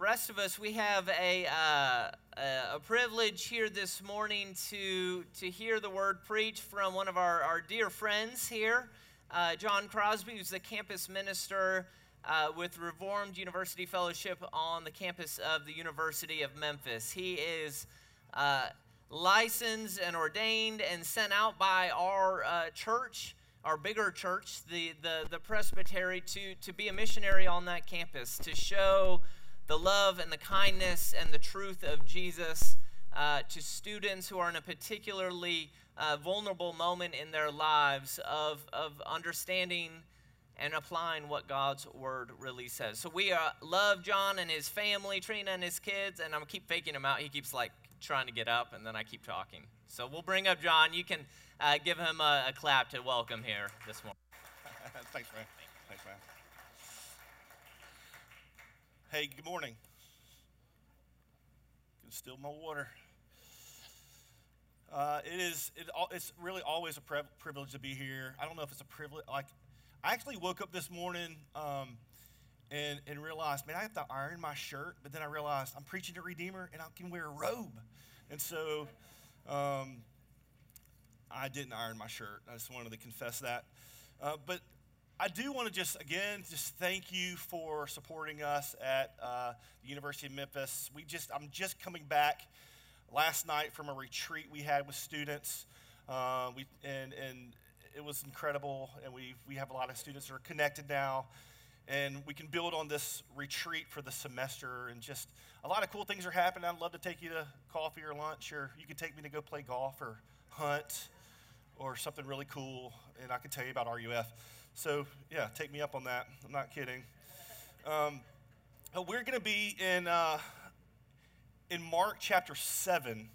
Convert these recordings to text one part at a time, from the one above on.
rest of us, we have a, uh, a privilege here this morning to, to hear the word preached from one of our, our dear friends here, uh, John Crosby, who's the campus minister uh, with Reformed University Fellowship on the campus of the University of Memphis. He is uh, licensed and ordained and sent out by our uh, church our bigger church, the, the, the presbytery, to, to be a missionary on that campus, to show the love and the kindness and the truth of Jesus uh, to students who are in a particularly uh, vulnerable moment in their lives of, of understanding and applying what God's word really says. So we uh, love John and his family, Trina and his kids, and I'm keep faking him out. He keeps like trying to get up, and then I keep talking. So we'll bring up John. You can uh, give him a, a, clap to welcome here this morning. Thanks, man. Thanks, man. Hey, good morning. Can still my water. Uh, it is. It, it's really always a privilege to be here. I don't know if it's a privilege. Like, I actually woke up this morning um, and and realized, man, I have to iron my shirt. But then I realized I'm preaching to Redeemer, and I can wear a robe. And so, um, I didn't iron my shirt. I just wanted to confess that. Uh, but I do want to just, again, just thank you for supporting us at uh, the University of Memphis. We just, I'm just coming back last night from a retreat we had with students. Uh, we, and, and it was incredible. And we, we have a lot of students that are connected now. And we can build on this retreat for the semester. And just a lot of cool things are happening. I'd love to take you to coffee or lunch, or you can take me to go play golf or hunt or something really cool, and I can tell you about RUF. So, yeah, take me up on that. I'm not kidding. Um, we're going to be in, uh, in Mark chapter 7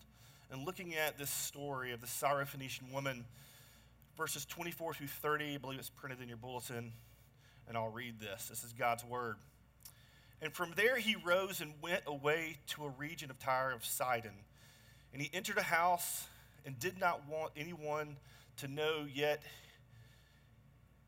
and looking at this story of the Syrophoenician woman, verses 24 through 30. I believe it's printed in your bulletin, and I'll read this. This is God's word. And from there he rose and went away to a region of Tyre of Sidon. And he entered a house and did not want anyone to know, yet,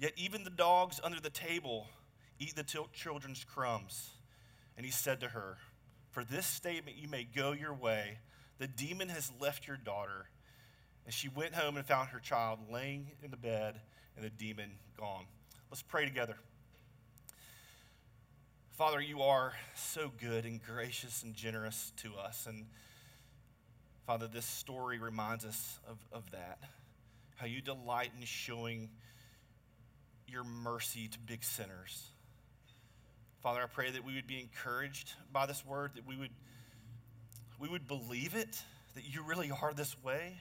Yet even the dogs under the table eat the children's crumbs. And he said to her, For this statement you may go your way. The demon has left your daughter. And she went home and found her child laying in the bed and the demon gone. Let's pray together. Father, you are so good and gracious and generous to us. And Father, this story reminds us of, of that. How you delight in showing your mercy to big sinners. Father, I pray that we would be encouraged by this word, that we would, we would believe it, that you really are this way.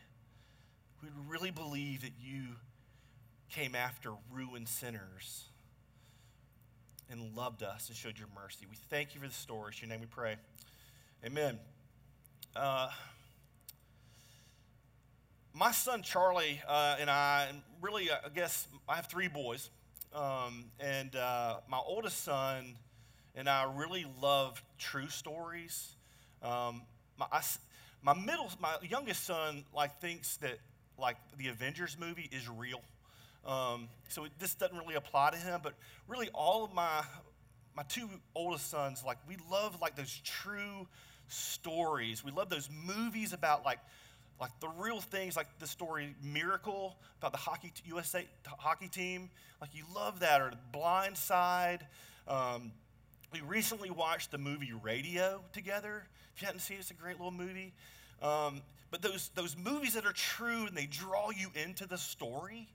We would really believe that you came after ruined sinners and loved us and showed your mercy. We thank you for the story. In your name we pray. Amen. Uh, my son Charlie uh, and I, and really, uh, I guess I have three boys, um, and uh, my oldest son and I really love true stories. Um, my, I, my middle, my youngest son, like thinks that like the Avengers movie is real. Um, so it, this doesn't really apply to him, but really all of my my two oldest sons, like we love like those true stories. We love those movies about like like the real things, like the story Miracle about the hockey USA hockey team. Like you love that, or Blind Side. Um, we recently watched the movie Radio together. If you hadn't seen it, it's a great little movie. Um, but those those movies that are true and they draw you into the story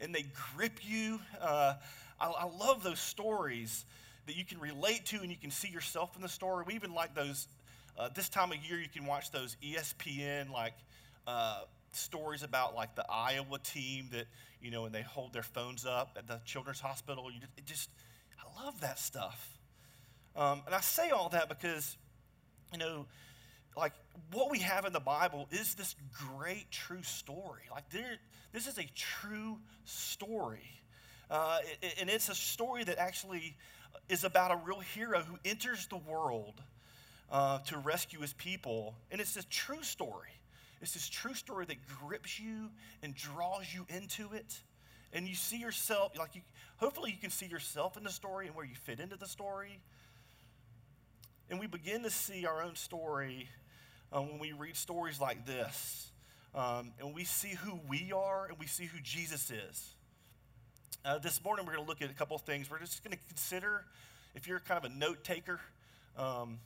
and they grip you. Uh, I, I, love those stories that you can relate to and you can see yourself in the story. We even like those. Uh, this time of year, you can watch those ESPN like uh, stories about like the Iowa team that you know, and they hold their phones up at the children's hospital. You just, it just, I love that stuff. Um, and I say all that because, you know, like what we have in the Bible is this great true story. Like there, this is a true story. Uh, and it's a story that actually is about a real hero who enters the world uh, to rescue his people. And it's a true story. It's this true story that grips you and draws you into it. And you see yourself, like you, hopefully you can see yourself in the story and where you fit into the story. And we begin to see our own story um, when we read stories like this. Um, and we see who we are and we see who Jesus is. Uh, this morning, we're going to look at a couple of things. We're just going to consider, if you're kind of a note taker, um,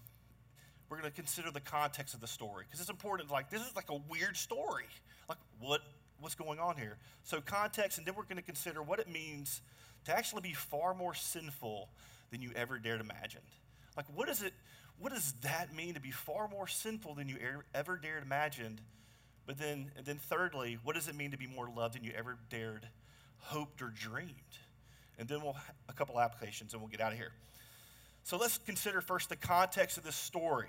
we're going to consider the context of the story because it's important. Like, this is like a weird story. Like, what, what's going on here? So, context, and then we're going to consider what it means to actually be far more sinful than you ever dared imagine. Like, what, is it, what does that mean to be far more sinful than you er, ever dared imagine? But then, and then thirdly, what does it mean to be more loved than you ever dared, hoped, or dreamed? And then we'll a couple applications and we'll get out of here. So let's consider first the context of this story.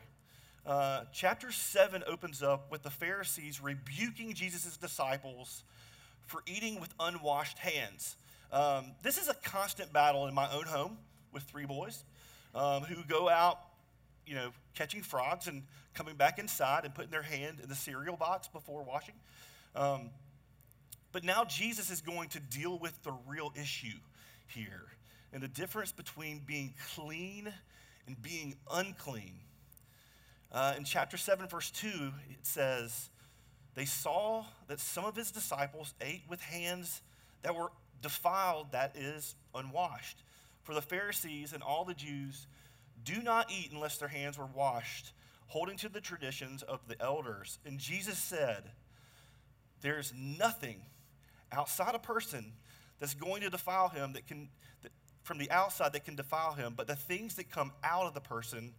Uh, chapter 7 opens up with the Pharisees rebuking Jesus' disciples for eating with unwashed hands. Um, this is a constant battle in my own home with three boys um, who go out, you know, catching frogs and coming back inside and putting their hand in the cereal box before washing. Um, but now Jesus is going to deal with the real issue here and the difference between being clean and being unclean. Uh, in chapter 7, verse 2, it says, They saw that some of his disciples ate with hands that were defiled, that is, unwashed. For the Pharisees and all the Jews do not eat unless their hands were washed, holding to the traditions of the elders. And Jesus said, There's nothing outside a person that's going to defile him that can that, from the outside that can defile him, but the things that come out of the person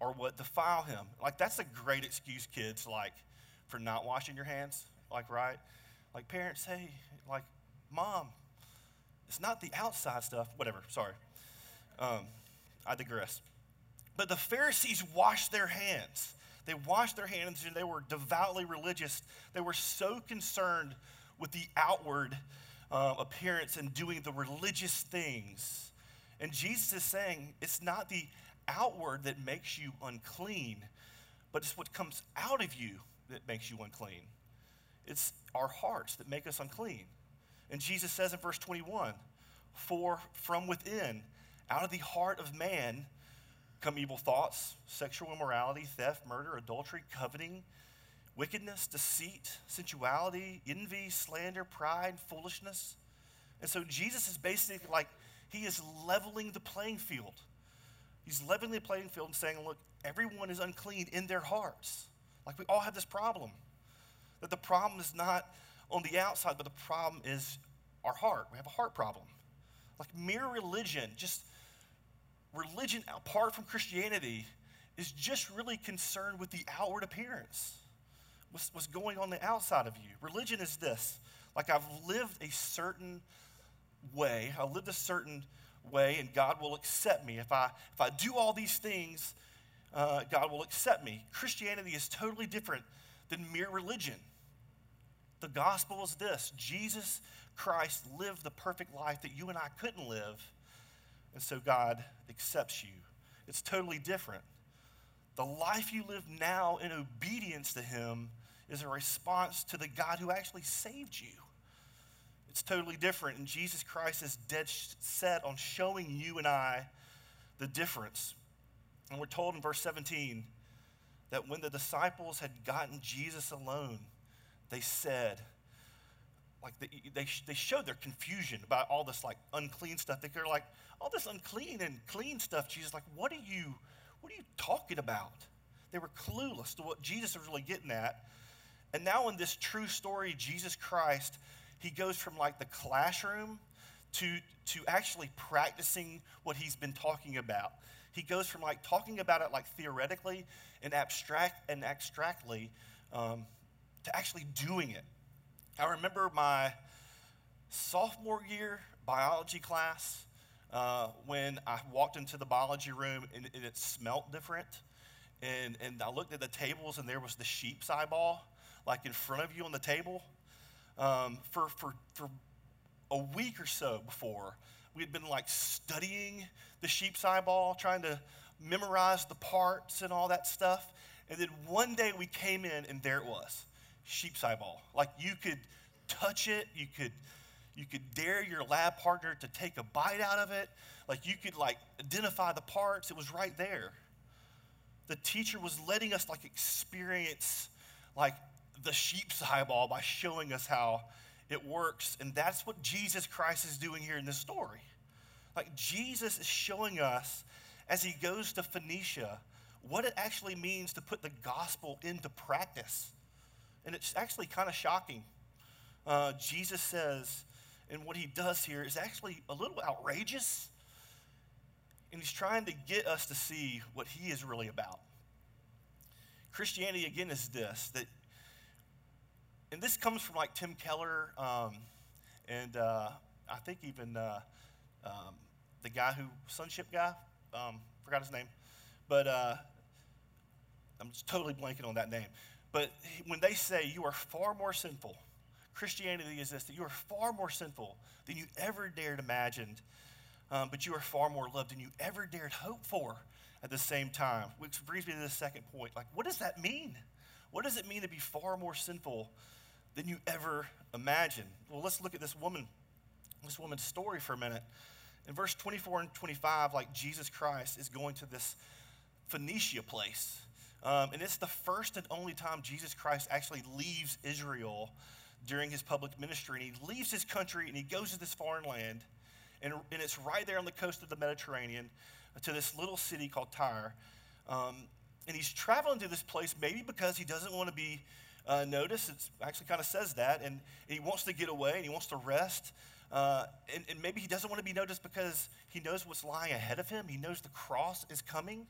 are what defile him. Like that's a great excuse, kids, like for not washing your hands. Like, right? Like parents, hey, like, mom, it's not the outside stuff, whatever, sorry. Um, I digress. But the Pharisees washed their hands. They washed their hands and they were devoutly religious. They were so concerned with the outward uh, appearance and doing the religious things. And Jesus is saying it's not the outward that makes you unclean, but it's what comes out of you that makes you unclean. It's our hearts that make us unclean. And Jesus says in verse 21 For from within, out of the heart of man, come evil thoughts, sexual immorality, theft, murder, adultery, coveting, wickedness, deceit, sensuality, envy, slander, pride, foolishness. And so Jesus is basically like, he is leveling the playing field. He's leveling the playing field and saying, look, everyone is unclean in their hearts. Like we all have this problem. That the problem is not on the outside, but the problem is our heart. We have a heart problem. Like mere religion, just religion apart from Christianity, is just really concerned with the outward appearance. What's, what's going on the outside of you? Religion is this like I've lived a certain way, I lived a certain way, and God will accept me. If I, if I do all these things, uh, God will accept me. Christianity is totally different than mere religion. The gospel is this Jesus Christ lived the perfect life that you and I couldn't live, and so God accepts you. It's totally different. The life you live now in obedience to Him is a response to the God who actually saved you. It's totally different, and Jesus Christ is dead set on showing you and I the difference. And we're told in verse 17 that when the disciples had gotten Jesus alone, they said, like they, they, they showed their confusion about all this like unclean stuff. They're like, all this unclean and clean stuff. Jesus, like, what are you, what are you talking about? They were clueless to what Jesus was really getting at. And now in this true story, Jesus Christ, he goes from like the classroom to, to actually practicing what he's been talking about. He goes from like talking about it like theoretically and abstract and abstractly um, to actually doing it. I remember my sophomore year biology class. Uh, when I walked into the biology room and, and, it smelt different. And, and I looked at the tables and there was the sheep's eyeball, like in front of you on the table. Um, for, for, for a week or so before, we had been like studying the sheep's eyeball, trying to memorize the parts and all that stuff. And then one day we came in and there it was sheep's eyeball. Like you could touch it, you could you could dare your lab partner to take a bite out of it. Like you could like identify the parts. It was right there. The teacher was letting us like experience like the sheep's eyeball by showing us how it works. And that's what Jesus Christ is doing here in this story. Like Jesus is showing us as he goes to Phoenicia what it actually means to put the gospel into practice. And it's actually kind of shocking. Uh, Jesus says, and what he does here is actually a little outrageous. And he's trying to get us to see what he is really about. Christianity, again, is this that, and this comes from like Tim Keller, um, and uh, I think even uh, um, the guy who, Sonship guy, um, forgot his name, but uh, I'm just totally blanking on that name. But when they say you are far more sinful, Christianity is this that you are far more sinful than you ever dared imagine, um, but you are far more loved than you ever dared hope for at the same time. Which brings me to the second point. Like, what does that mean? What does it mean to be far more sinful than you ever imagined? Well, let's look at this woman, this woman's story for a minute. In verse 24 and 25, like Jesus Christ is going to this Phoenicia place. Um, and it's the first and only time Jesus Christ actually leaves Israel during his public ministry. And he leaves his country and he goes to this foreign land. And, and it's right there on the coast of the Mediterranean to this little city called Tyre. Um, and he's traveling to this place maybe because he doesn't want to be uh, noticed. It actually kind of says that. And, and, he wants to get away and he wants to rest. Uh, and, and maybe he doesn't want to be noticed because he knows what's lying ahead of him. He knows the cross is coming.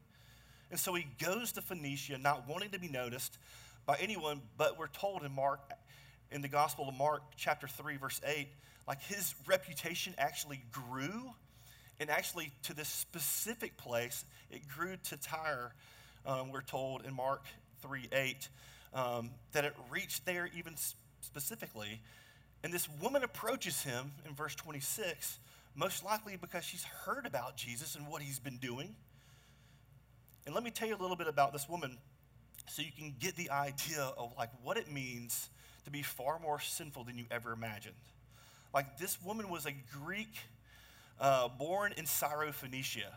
And so he goes to Phoenicia, not wanting to be noticed by anyone, but we're told in Mark, in the Gospel of Mark, chapter 3, verse 8, like his reputation actually grew. And actually, to this specific place, it grew to Tyre, um, we're told in Mark 3 8, um, that it reached there even specifically. And this woman approaches him in verse 26, most likely because she's heard about Jesus and what he's been doing. And let me tell you a little bit about this woman so you can get the idea of like what it means to be far more sinful than you ever imagined. Like this woman was a Greek uh, born in Syrophoenicia.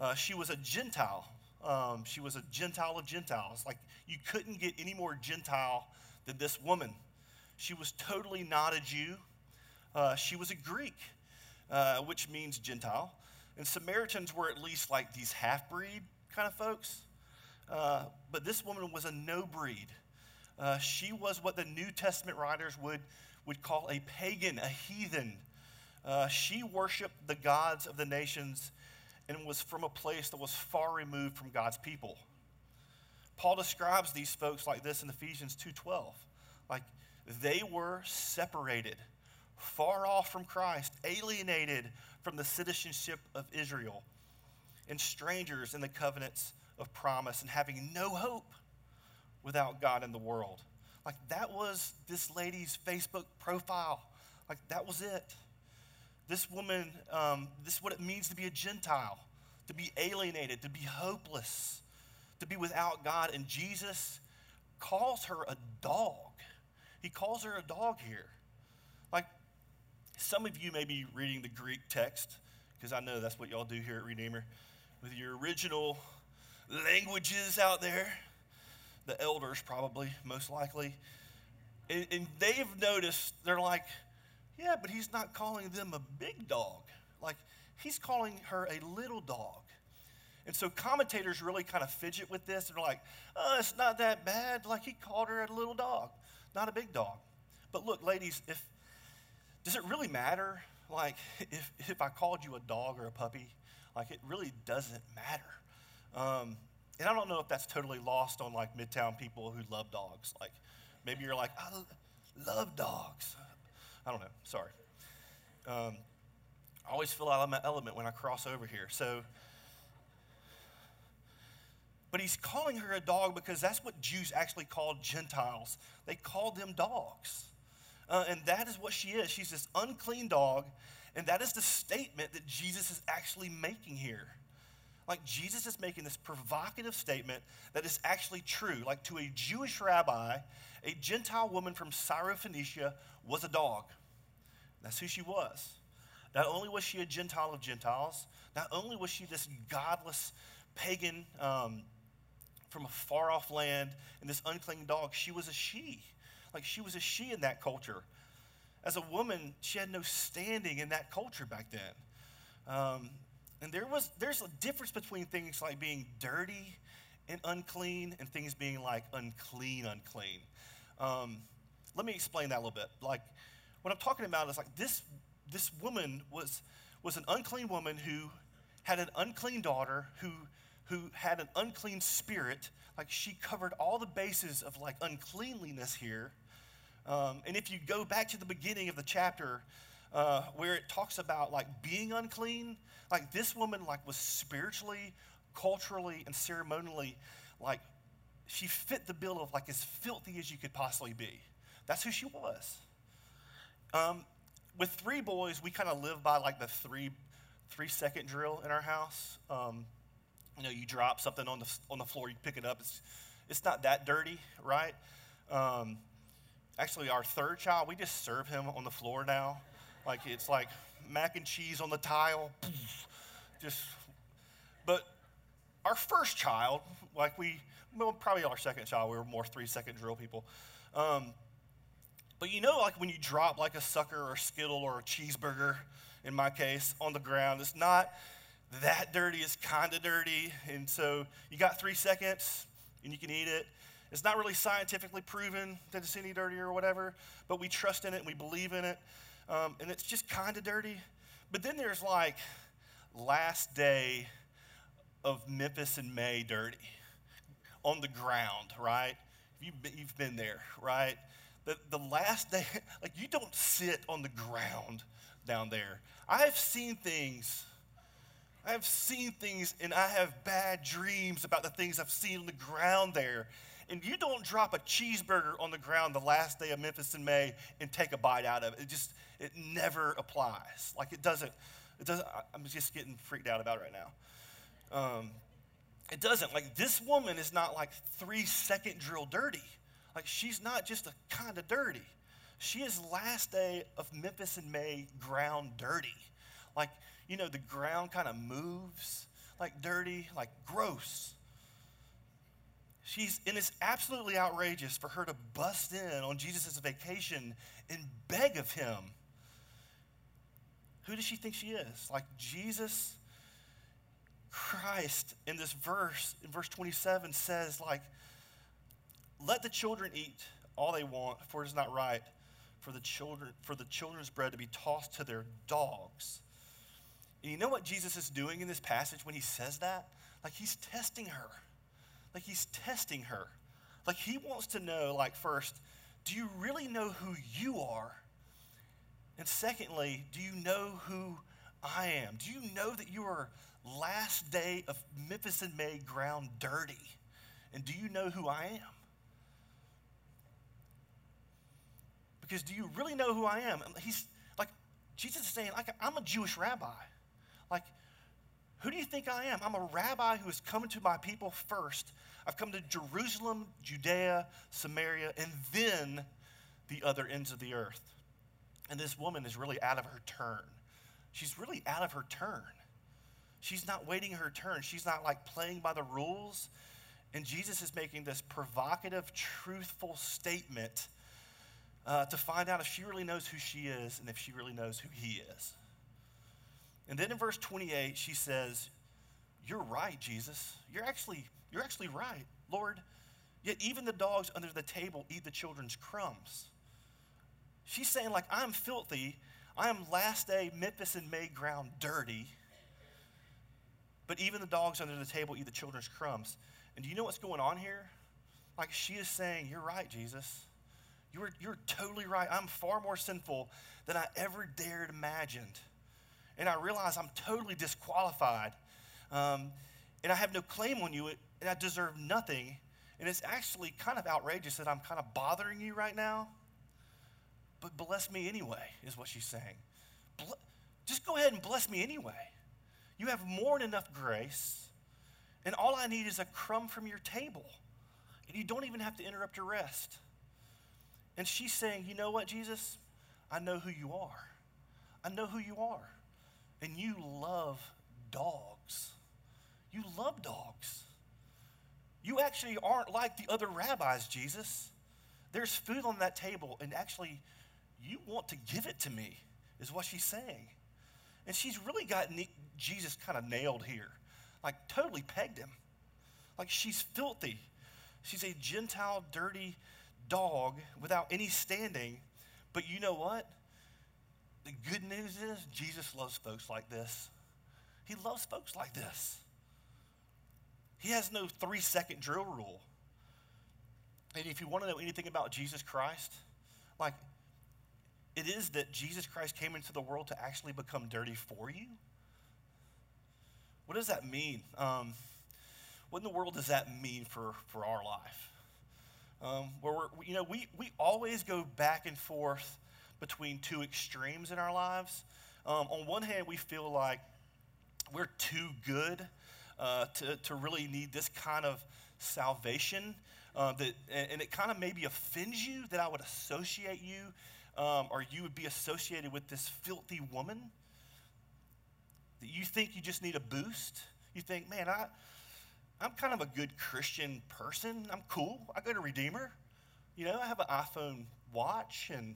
Uh, she was a Gentile. Um, she was a Gentile of Gentiles. Like you couldn't get any more Gentile than this woman. She was totally not a Jew. Uh, she was a Greek, uh, which means Gentile. And Samaritans were at least like these half breed kind of folks. Uh, but this woman was a no breed. Uh, she was what the New Testament writers would, would call a pagan, a heathen. Uh, she worshiped the gods of the nations and was from a place that was far removed from God's people. Paul describes these folks like this in Ephesians 2:12. Like they were separated, far off from Christ, alienated from the citizenship of Israel, and strangers in the covenants of promise, and having no hope without God in the world. Like that was this lady's Facebook profile. Like that was it. This woman, um, this is what it means to be a Gentile, to be alienated, to be hopeless, to be without God. And Jesus calls her a dog. He calls her a dog here. Like some of you may be reading the Greek text, because I know that's what y'all do here at Redeemer, with your original languages out there. The elders, probably, most likely. And, and they've noticed, they're like, yeah, but he's not calling them a big dog. Like, he's calling her a little dog. And so commentators really kind of fidget with this. And they're like, oh, it's not that bad. Like, he called her a little dog, not a big dog. But look, ladies, if does it really matter? Like, if, if I called you a dog or a puppy, like, it really doesn't matter. Um, and I don't know if that's totally lost on like Midtown people who love dogs. Like, maybe you're like, I love dogs. I don't know. Sorry. Um, I always feel out of my element when I cross over here. So, but he's calling her a dog because that's what Jews actually called Gentiles. They called them dogs. Uh, and that is what she is. She's this unclean dog. And that is the statement that Jesus is actually making here. Like Jesus is making this provocative statement that is actually true. Like to a Jewish rabbi, a Gentile woman from Syrophoenicia was a dog. That's who she was. Not only was she a Gentile of Gentiles, not only was she this godless pagan um, from a far off land and this unclean dog, she was a she. Like she was a she in that culture. As a woman, she had no standing in that culture back then. Um, and there was there's a difference between things like being dirty and unclean and things being like unclean, unclean. Um, let me explain that a little bit. Like what I'm talking about is like this this woman was was an unclean woman who had an unclean daughter who who had an unclean spirit. Like she covered all the bases of like uncleanliness here. Um, and if you go back to the beginning of the chapter, uh, where it talks about like being unclean, like this woman like was spiritually, culturally, and ceremonially like she fit the bill of like as filthy as you could possibly be. That's who she was. Um, with three boys, we kind of live by like the three three second drill in our house. Um, you know, you drop something on the on the floor, you pick it up. It's it's not that dirty, right? Um, actually, our third child, we just serve him on the floor now, like it's like mac and cheese on the tile, just. But our first child, like we, well, probably our second child, we were more three second drill people. Um, but you know, like when you drop like a sucker or a skittle or a cheeseburger, in my case, on the ground, it's not that dirty, it's kind of dirty. And so you got three seconds and you can eat it. It's not really scientifically proven that it's any dirtier or whatever, but we trust in it and we believe in it. Um, and it's just kind of dirty. But then there's like last day of Memphis in May dirty on the ground, right? You've been, you've been there, right? The, the last day, like you don't sit on the ground down there. I have seen things. I have seen things and I have bad dreams about the things I've seen on the ground there. And you don't drop a cheeseburger on the ground the last day of Memphis in May and take a bite out of it. It just, it never applies. Like it doesn't, it doesn't, I'm just getting freaked out about right now. Um, it doesn't. Like this woman is not like three second drill dirty. Like she's not just a kind of dirty. She is last day of Memphis in May ground dirty. Like, you know, the ground kind of moves like dirty, like gross. She's, and it's absolutely outrageous for her to bust in on Jesus' vacation and beg of him. Who does she think she is? Like Jesus Christ in this verse, in verse 27, says, like, let the children eat all they want, for it is not right for the children for the children's bread to be tossed to their dogs. And you know what Jesus is doing in this passage when he says that? Like he's testing her. Like he's testing her. Like he wants to know, like, first, do you really know who you are? And secondly, do you know who I am? Do you know that you are last day of Memphis in May ground dirty? And do you know who I am? Because do you really know who I am? He's like, Jesus is saying, like, I'm a Jewish rabbi. Like, who do you think I am? I'm a rabbi who has come to my people first. I've come to Jerusalem, Judea, Samaria, and then the other ends of the earth. And this woman is really out of her turn. She's really out of her turn. She's not waiting her turn. She's not like playing by the rules. And Jesus is making this provocative, truthful statement uh, to find out if she really knows who she is and if she really knows who he is. And then in verse 28, she says, You're right, Jesus. You're actually, you're actually right, Lord. Yet even the dogs under the table eat the children's crumbs. She's saying, like, I'm filthy. I am last day Memphis in May ground dirty. But even the dogs under the table eat the children's crumbs. And do you know what's going on here? Like she is saying, You're right, Jesus. You're, you're totally right. I'm far more sinful than I ever dared imagined. And I realize I'm totally disqualified. Um, and I have no claim on you, and I deserve nothing. And it's actually kind of outrageous that I'm kind of bothering you right now. But bless me anyway, is what she's saying. just go ahead and bless me anyway. You have more than enough grace, and all I need is a crumb from your table. And you don't even have to interrupt your rest. And she's saying, You know what, Jesus? I know who you are. I know who you are. And you love dogs. You love dogs. You actually aren't like the other rabbis, Jesus. There's food on that table, and actually, you want to give it to me, is what she's saying. And she's really got Jesus kind of nailed here, like totally pegged him. Like she's filthy. She's a Gentile, dirty dog without any standing. But you know what? The good news is Jesus loves folks like this. He loves folks like this. He has no three second drill rule. And if you want to know anything about Jesus Christ, like it is that Jesus Christ came into the world to actually become dirty for you. What does that mean? Um, what in the world does that mean for, for our life? Um, where we're, you know, we, we always go back and forth between two extremes in our lives. Um, on one hand, we feel like we're too good uh, to, to really need this kind of salvation. Uh, that, and it kind of maybe offends you that I would associate you um, or you would be associated with this filthy woman. That you think you just need a boost. You think, man, I, I'm kind of a good Christian person. I'm cool. I go to Redeemer. You know, I have an iPhone watch and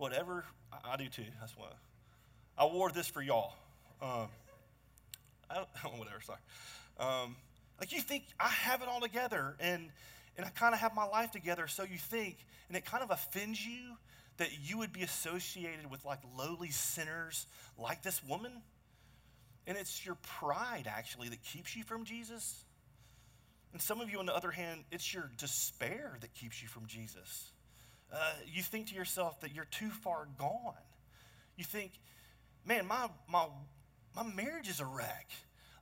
whatever. I, I do too. That's what I wore this for y'all. Um, I don't, whatever, sorry. Um, like you think I have it all together and, and I kind of have my life together, so you think, and it kind of offends you that you would be associated with like lowly sinners like this woman. And it's your pride actually that keeps you from Jesus. And some of you, on the other hand, it's your despair that keeps you from Jesus. Uh, you think to yourself that you're too far gone. You think, man, my, my, my marriage is a wreck.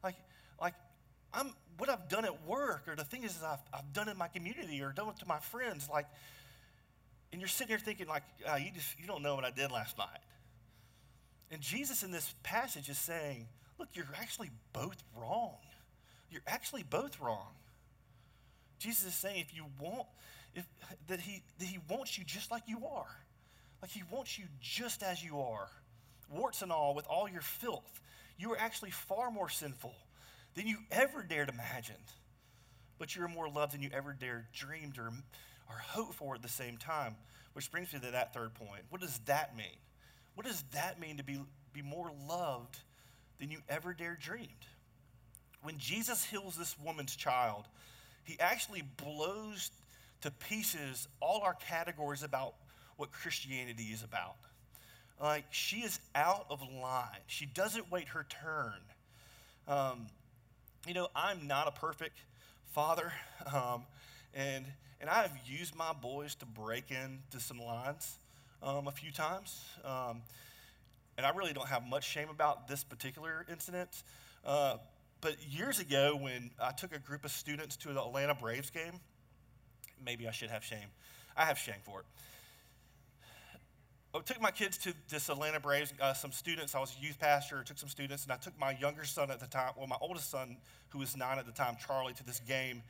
Like, like I'm, what I've done at work or the things that I've, I've done in my community or done to my friends, like, and you're sitting here thinking like, oh, you, just, you don't know what I did last night. And Jesus in this passage is saying, look, you're actually both wrong. You're actually both wrong. Jesus is saying if you want, if, that, he, that he wants you just like you are. Like he wants you just as you are, warts and all, with all your filth. You are actually far more sinful than you ever dared imagine. But you're more loved than you ever dared dreamed or, or hoped for at the same time. Which brings me to that third point. What does that mean? What does that mean to be, be more loved than you ever dared dreamed? When Jesus heals this woman's child, he actually blows to pieces all our categories about what Christianity is about. Like, she is out of line. She doesn't wait her turn. Um, you know, I'm not a perfect father, um, and, and I've used my boys to break into some lines um, a few times. Um, and I really don't have much shame about this particular incident. Uh, but years ago, when I took a group of students to the Atlanta Braves game, maybe I should have shame. I have shame for it. I took my kids to this Atlanta Braves, uh, some students. I was a youth pastor, took some students, and I took my younger son at the time, well, my oldest son, who was nine at the time, Charlie, to this game.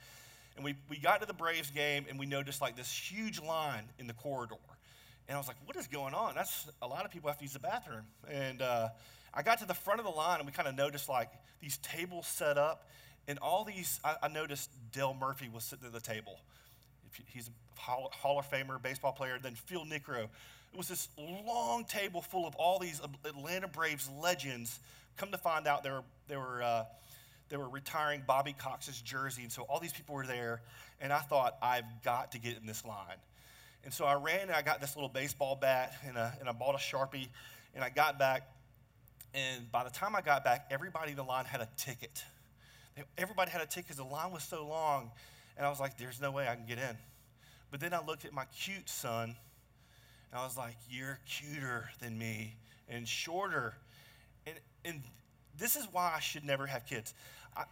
And we, we got to the Braves game, and we noticed like this huge line in the corridor. And I was like, what is going on? That's a lot of people have to use the bathroom. And uh, I got to the front of the line and we kind of noticed like these tables set up, and all these. I, I noticed Dale Murphy was sitting at the table. He's a Hall, Hall of Famer, baseball player. Then Phil Niekro. It was this long table full of all these Atlanta Braves legends. Come to find out, they were they were. Uh, they were retiring Bobby Cox's jersey, and so all these people were there, and I thought, I've got to get in this line. And so I ran and I got this little baseball bat and, a, and I bought a Sharpie, and I got back and by the time I got back, everybody in the line had a ticket. Everybody had a ticket because the line was so long. And I was like, there's no way I can get in. But then I looked at my cute son, and I was like, you're cuter than me and shorter. And, and this is why I should never have kids. I,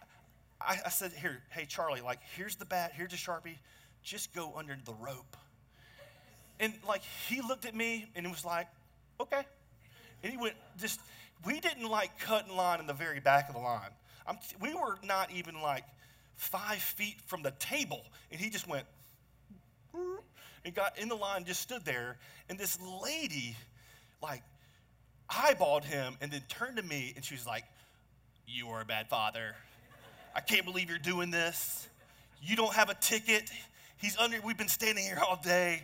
I, I said, here, hey, Charlie, like, here's the bat, here's the Sharpie, just go under the rope. And like, he looked at me and was like, okay. And he went, just, we didn't like cut in line in the very back of the line. I'm, we were not even like five feet from the table. And he just went, and got in the line, just stood there. And this lady, like, eyeballed him and then turned to me and she was like, You are a bad father. I can't believe you're doing this. You don't have a ticket. He's under, we've been standing here all day.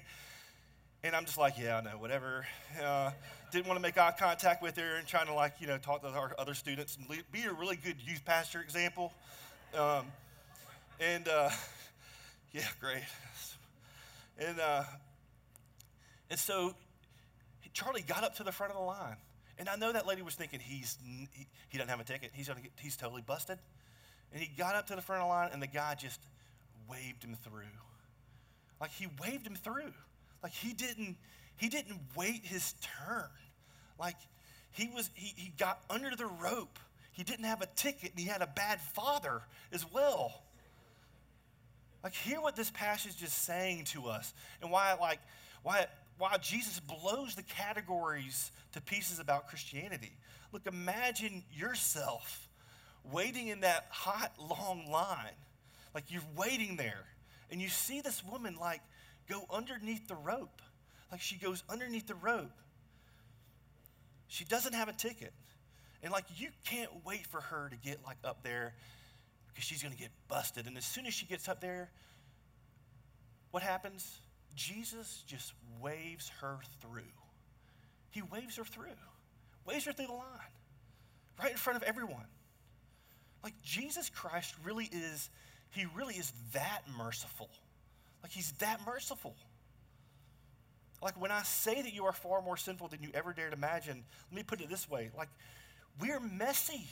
And I'm just like, yeah, I know, whatever. Uh, didn't want to make eye contact with her and trying to like, you know, talk to our other students and be a really good youth pastor example. Um, and uh, yeah, great. And uh, and so Charlie got up to the front of the line, and I know that lady was thinking he's he, he doesn't have a ticket. He's gonna get, he's totally busted. And he got up to the front of the line, and the guy just waved him through. Like he waved him through. Like he didn't he didn't wait his turn. Like he was he, he got under the rope. He didn't have a ticket and he had a bad father as well. Like hear what this passage is saying to us and why like why why Jesus blows the categories to pieces about Christianity. Look, imagine yourself waiting in that hot, long line. Like you're waiting there, and you see this woman like go underneath the rope. Like she goes underneath the rope. She doesn't have a ticket. And like you can't wait for her to get like up there because she's going to get busted. And as soon as she gets up there, what happens? Jesus just waves her through. He waves her through, waves her through the line, right in front of everyone. Like Jesus Christ really is, he really is that merciful. Like he's that merciful. Like when I say that you are far more sinful than you ever dared imagine, let me put it this way like we're messy.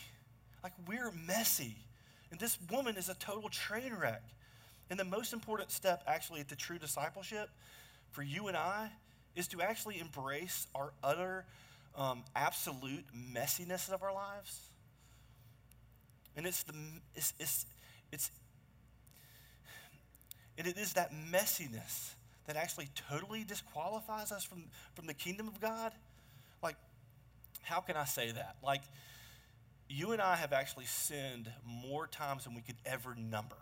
Like we're messy. And this woman is a total train wreck. And the most important step, actually, to true discipleship for you and I is to actually embrace our utter, um, absolute messiness of our lives. And it's the it's, it's it's and it is that messiness that actually totally disqualifies us from, from the kingdom of God. Like, how can I say that? Like, you and I have actually sinned more times than we could ever number.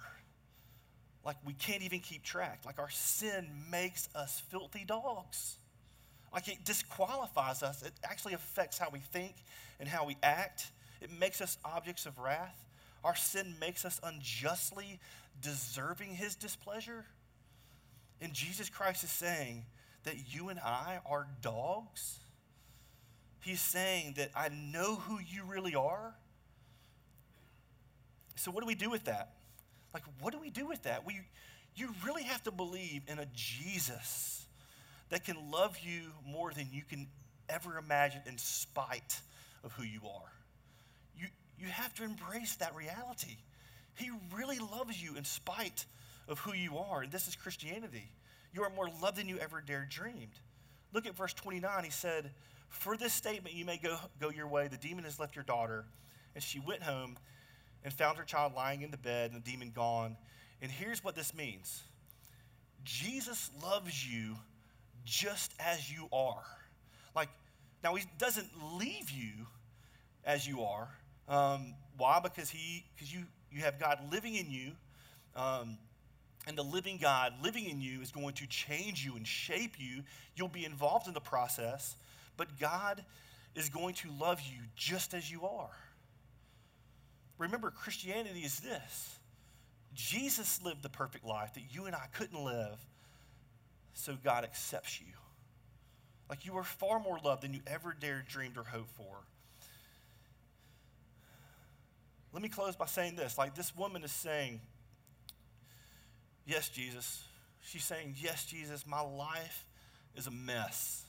Like, we can't even keep track. Like, our sin makes us filthy dogs. Like, it disqualifies us. It actually affects how we think and how we act. It makes us objects of wrath. Our sin makes us unjustly deserving his displeasure. And Jesus Christ is saying that you and I are dogs. He's saying that I know who you really are. So, what do we do with that? Like, what do we do with that? We, you really have to believe in a Jesus that can love you more than you can ever imagine in spite of who you are. You, you have to embrace that reality. He really loves you in spite of who you are. And this is Christianity. You are more loved than you ever dared dreamed. Look at verse 29. He said, For this statement you may go, go your way. The demon has left your daughter. And she went home and found her child lying in the bed and the demon gone. And here's what this means Jesus loves you just as you are. Like, now he doesn't leave you as you are. Um, why? Because he, because you, you have God living in you. Um, and the living God living in you is going to change you and shape you. You'll be involved in the process, but God is going to love you just as you are. Remember, Christianity is this Jesus lived the perfect life that you and I couldn't live, so God accepts you. Like you are far more loved than you ever dared dreamed or hoped for. Let me close by saying this. Like this woman is saying, Yes, Jesus. She's saying, Yes, Jesus, my life is a mess.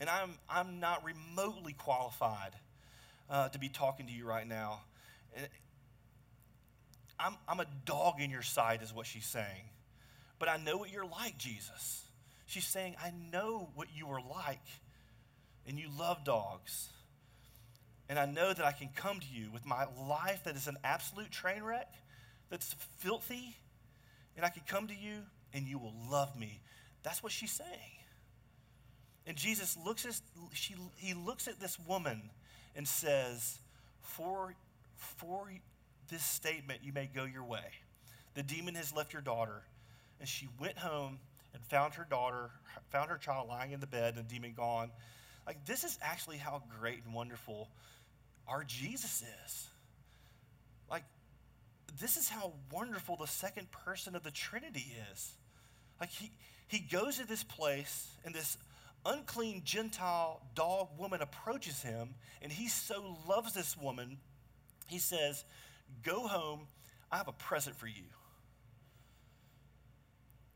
And I'm, I'm not remotely qualified uh, to be talking to you right now. And I'm, I'm a dog in your sight, is what she's saying. But I know what you're like, Jesus. She's saying, I know what you are like, and you love dogs. And I know that I can come to you with my life that is an absolute train wreck, that's filthy, and I can come to you and you will love me. That's what she's saying. And Jesus looks at, she, he looks at this woman and says, for, for this statement, you may go your way. The demon has left your daughter. And she went home and found her daughter, found her child lying in the bed and the demon gone. Like, this is actually how great and wonderful our Jesus is. Like, this is how wonderful the second person of the Trinity is. Like, he, he goes to this place, and this unclean Gentile dog woman approaches him, and he so loves this woman, he says, Go home, I have a present for you.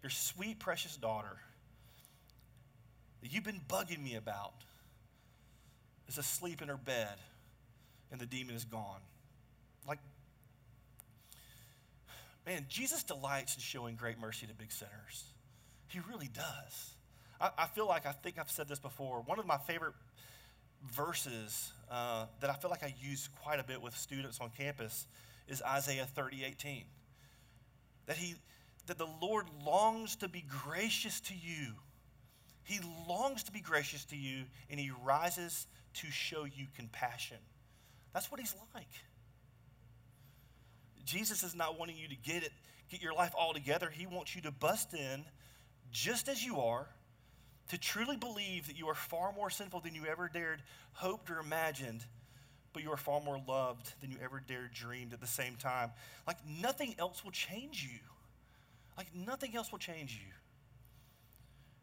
Your sweet, precious daughter that you've been bugging me about is asleep in her bed, and the demon is gone. Like, man, Jesus delights in showing great mercy to big sinners. He really does. I, I feel like I think I've said this before. One of my favorite verses uh, that I feel like I use quite a bit with students on campus is Isaiah 30, 18. That, he, that the Lord longs to be gracious to you. He longs to be gracious to you, and he rises to show you compassion. That's what he's like. Jesus is not wanting you to get it, get your life all together. He wants you to bust in just as you are, to truly believe that you are far more sinful than you ever dared hoped or imagined, but you are far more loved than you ever dared dreamed at the same time. Like nothing else will change you. Like nothing else will change you.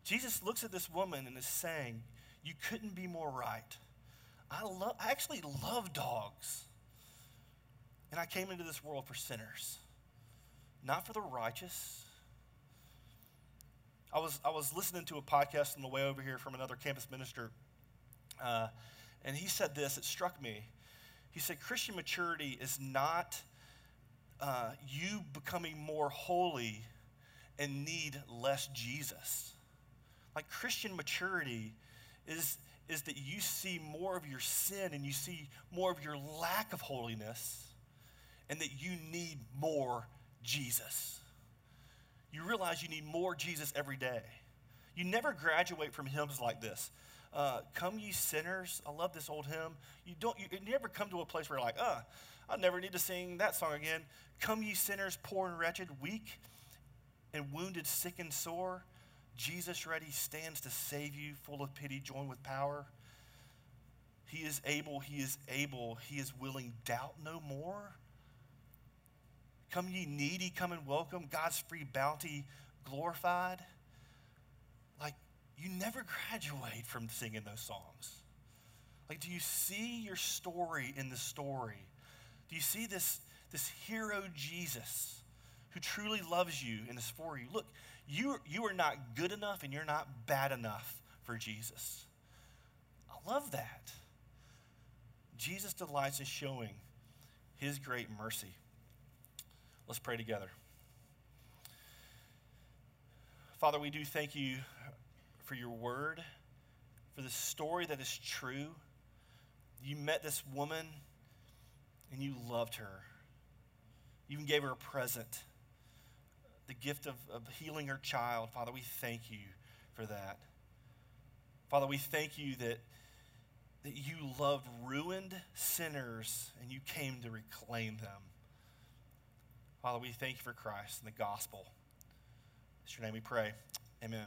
Jesus looks at this woman and is saying, You couldn't be more right. I, love, I actually love dogs. And I came into this world for sinners, not for the righteous. I was, I was listening to a podcast on the way over here from another campus minister, uh, and he said this, it struck me. He said, Christian maturity is not uh, you becoming more holy and need less Jesus. Like Christian maturity is, is that you see more of your sin and you see more of your lack of holiness and that you need more Jesus. You realize you need more Jesus every day. You never graduate from hymns like this. Uh, come ye sinners. I love this old hymn. You don't. You, you never come to a place where you're like, uh, I never need to sing that song again. Come ye sinners, poor and wretched, weak and wounded, sick and sore. Jesus ready stands to save you, full of pity, joined with power. He is able, he is able, he is willing. Doubt no more. Come ye needy, come and welcome. God's free bounty glorified. Like, you never graduate from singing those songs. Like, do you see your story in the story? Do you see this, this hero Jesus who truly loves you and is for you? Look, you, you are not good enough and you're not bad enough for Jesus. I love that. Jesus delights in showing his great mercy. Let's pray together. Father, we do thank you for your word, for the story that is true. You met this woman and you loved her. You even gave her a present, the gift of, of healing her child. Father, we thank you for that. Father, we thank you that, that you loved ruined sinners and you came to reclaim them. Father, we thank you for Christ and the gospel. It's your name we pray. Amen.